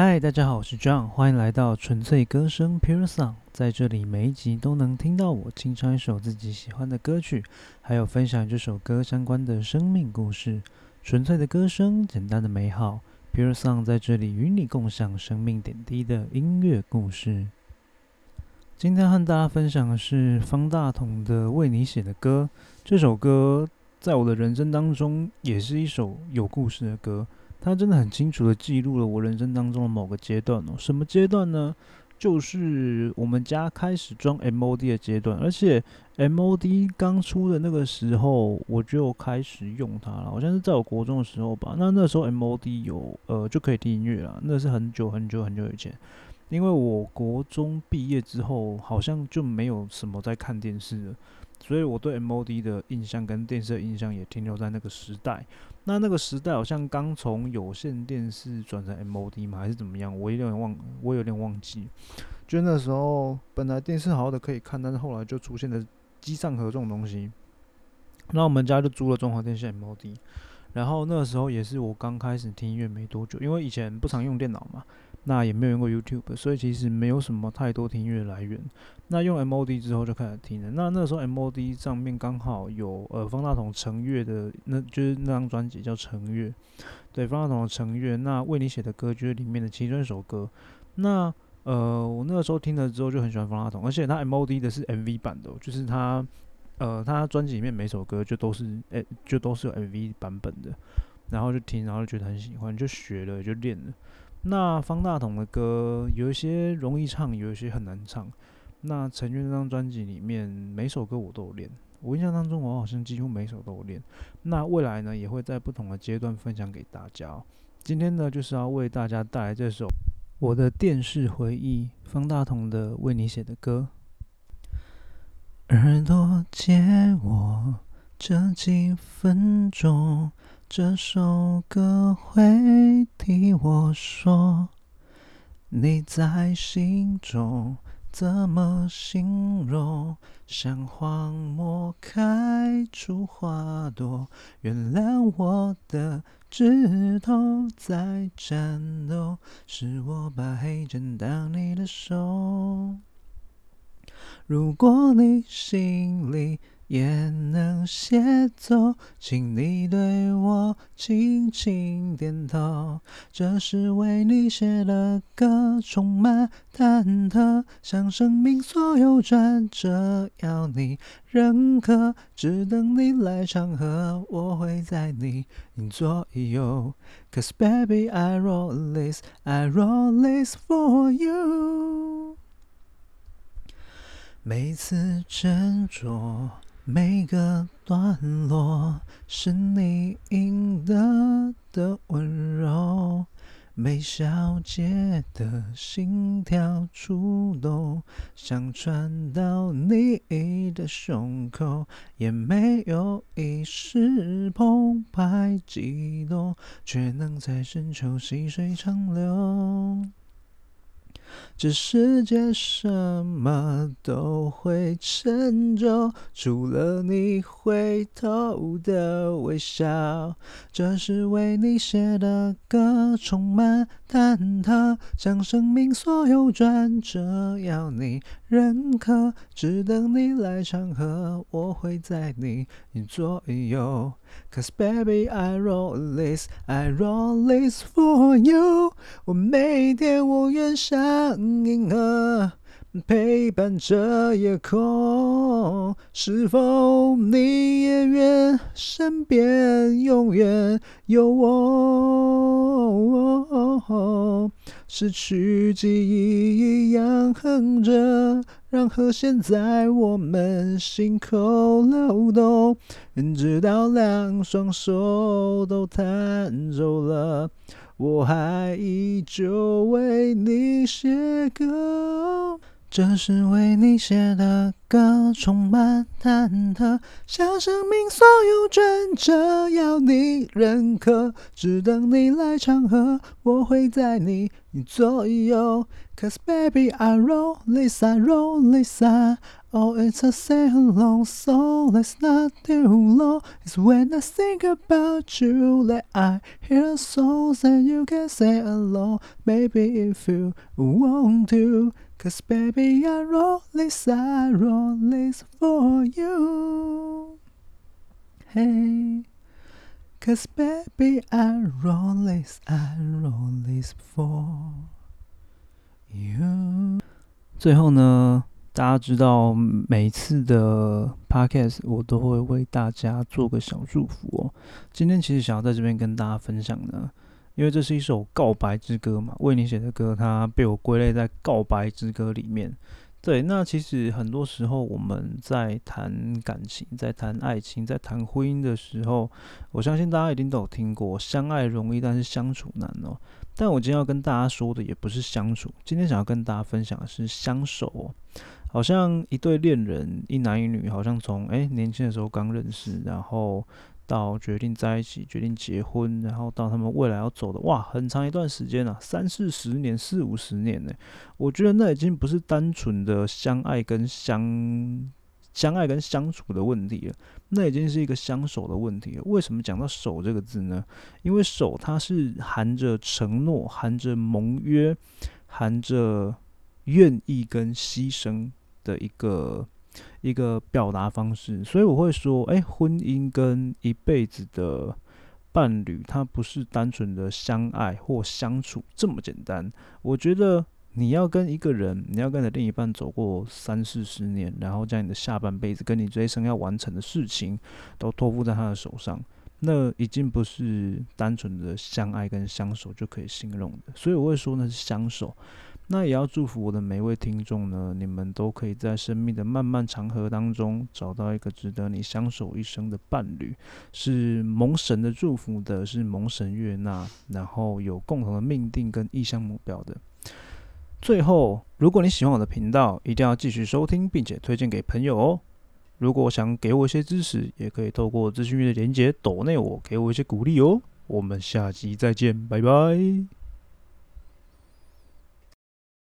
嗨，大家好，我是 John，欢迎来到纯粹歌声 Pure Song。在这里，每一集都能听到我清唱一首自己喜欢的歌曲，还有分享这首歌相关的生命故事。纯粹的歌声，简单的美好，Pure Song 在这里与你共享生命点滴的音乐故事。今天和大家分享的是方大同的《为你写的歌》。这首歌在我的人生当中，也是一首有故事的歌。它真的很清楚的记录了我人生当中的某个阶段哦。什么阶段呢？就是我们家开始装 MOD 的阶段，而且 MOD 刚出的那个时候，我就开始用它了。好像是在我国中的时候吧。那那时候 MOD 有呃就可以听音乐了，那是很久很久很久以前。因为我国中毕业之后，好像就没有什么在看电视了，所以我对 MOD 的印象跟电视的印象也停留在那个时代。那那个时代好像刚从有线电视转成 MOD 嘛，还是怎么样？我有点忘，我有点忘记。就那时候本来电视好好的可以看，但是后来就出现了机上盒这种东西。那我们家就租了中华电信 MOD，然后那个时候也是我刚开始听音乐没多久，因为以前不常用电脑嘛。那也没有用过 YouTube，所以其实没有什么太多听音乐来源。那用 MOD 之后就开始听了。那那时候 MOD 上面刚好有呃方大同成月的，那就是那张专辑叫成月，对方大同的成月。那为你写的歌就是里面的其中一首歌。那呃我那个时候听了之后就很喜欢方大同，而且他 MOD 的是 MV 版的，就是他呃他专辑里面每首歌就都是诶就都是有 MV 版本的，然后就听，然后就觉得很喜欢，就学了就练了。那方大同的歌有一些容易唱，有一些很难唱。那陈月那张专辑里面，每首歌我都有练。我印象当中，我好像几乎每首都有练。那未来呢，也会在不同的阶段分享给大家。今天呢，就是要为大家带来这首《我的电视回忆》，方大同的为你写的歌。耳朵借我这几分钟。这首歌会替我说，你在心中怎么形容？像荒漠开出花朵，原谅我的指头在颤抖，是我把黑键当你的手。如果你心里。也能写作，请你对我轻轻点头。这是为你写的歌，充满忐忑，像生命所有转折，要你认可，只等你来唱和，我会在你左右。Cause baby I wrote this, I wrote this for you。每次斟酌。每个段落是你应得的温柔，每小节的心跳触动，想传到你的胸口，也没有一丝澎湃激动，却能在深秋细水长流。这世界什么都会成就，除了你回头的微笑。这是为你写的歌，充满忐忑，像生命所有转折，要你认可，只等你来唱和，我会在你左右。Cause baby I wrote this, I wrote this for you。我每天我愿像银河陪伴着夜空，是否你也愿身边永远有我？失去记忆一样哼着。让和弦在我们心口流动，直到两双手都弹走了，我还依旧为你写歌。这是为你写的歌，充满忐忑，像生命所有转折，要你认可，只等你来唱和，我会在你左右。Cause baby I roll this I roll this I Oh, it's a sing long song, let's not too long. It's when I think about you that I hear songs and you can sing along. Maybe if you want to, cause baby, I wrote this, I wrote this for you. Hey. Cause baby, I wrote this, I wrote this for you。最后呢， 大家知道每次的 podcast 我都会为大家做个小祝福哦。今天其实想要在这边跟大家分享呢，因为这是一首告白之歌嘛，为你写的歌，它被我归类在告白之歌里面。对，那其实很多时候我们在谈感情、在谈爱情、在谈婚姻的时候，我相信大家一定都有听过“相爱容易，但是相处难”哦。但我今天要跟大家说的也不是相处，今天想要跟大家分享的是相守哦。好像一对恋人，一男一女，好像从诶年轻的时候刚认识，然后。到决定在一起，决定结婚，然后到他们未来要走的，哇，很长一段时间了，三四十年、四五十年呢。我觉得那已经不是单纯的相爱跟相相爱跟相处的问题了，那已经是一个相守的问题了。为什么讲到守这个字呢？因为守它是含着承诺、含着盟约、含着愿意跟牺牲的一个。一个表达方式，所以我会说，哎，婚姻跟一辈子的伴侣，它不是单纯的相爱或相处这么简单。我觉得你要跟一个人，你要跟你的另一半走过三四十年，然后将你的下半辈子跟你这一生要完成的事情都托付在他的手上，那已经不是单纯的相爱跟相守就可以形容的。所以我会说那是相守。那也要祝福我的每位听众呢，你们都可以在生命的漫漫长河当中找到一个值得你相守一生的伴侣，是蒙神的祝福的，是蒙神悦纳，然后有共同的命定跟意向目标的。最后，如果你喜欢我的频道，一定要继续收听，并且推荐给朋友哦。如果想给我一些支持，也可以透过资讯页的连接抖内我，给我一些鼓励哦。我们下集再见，拜拜。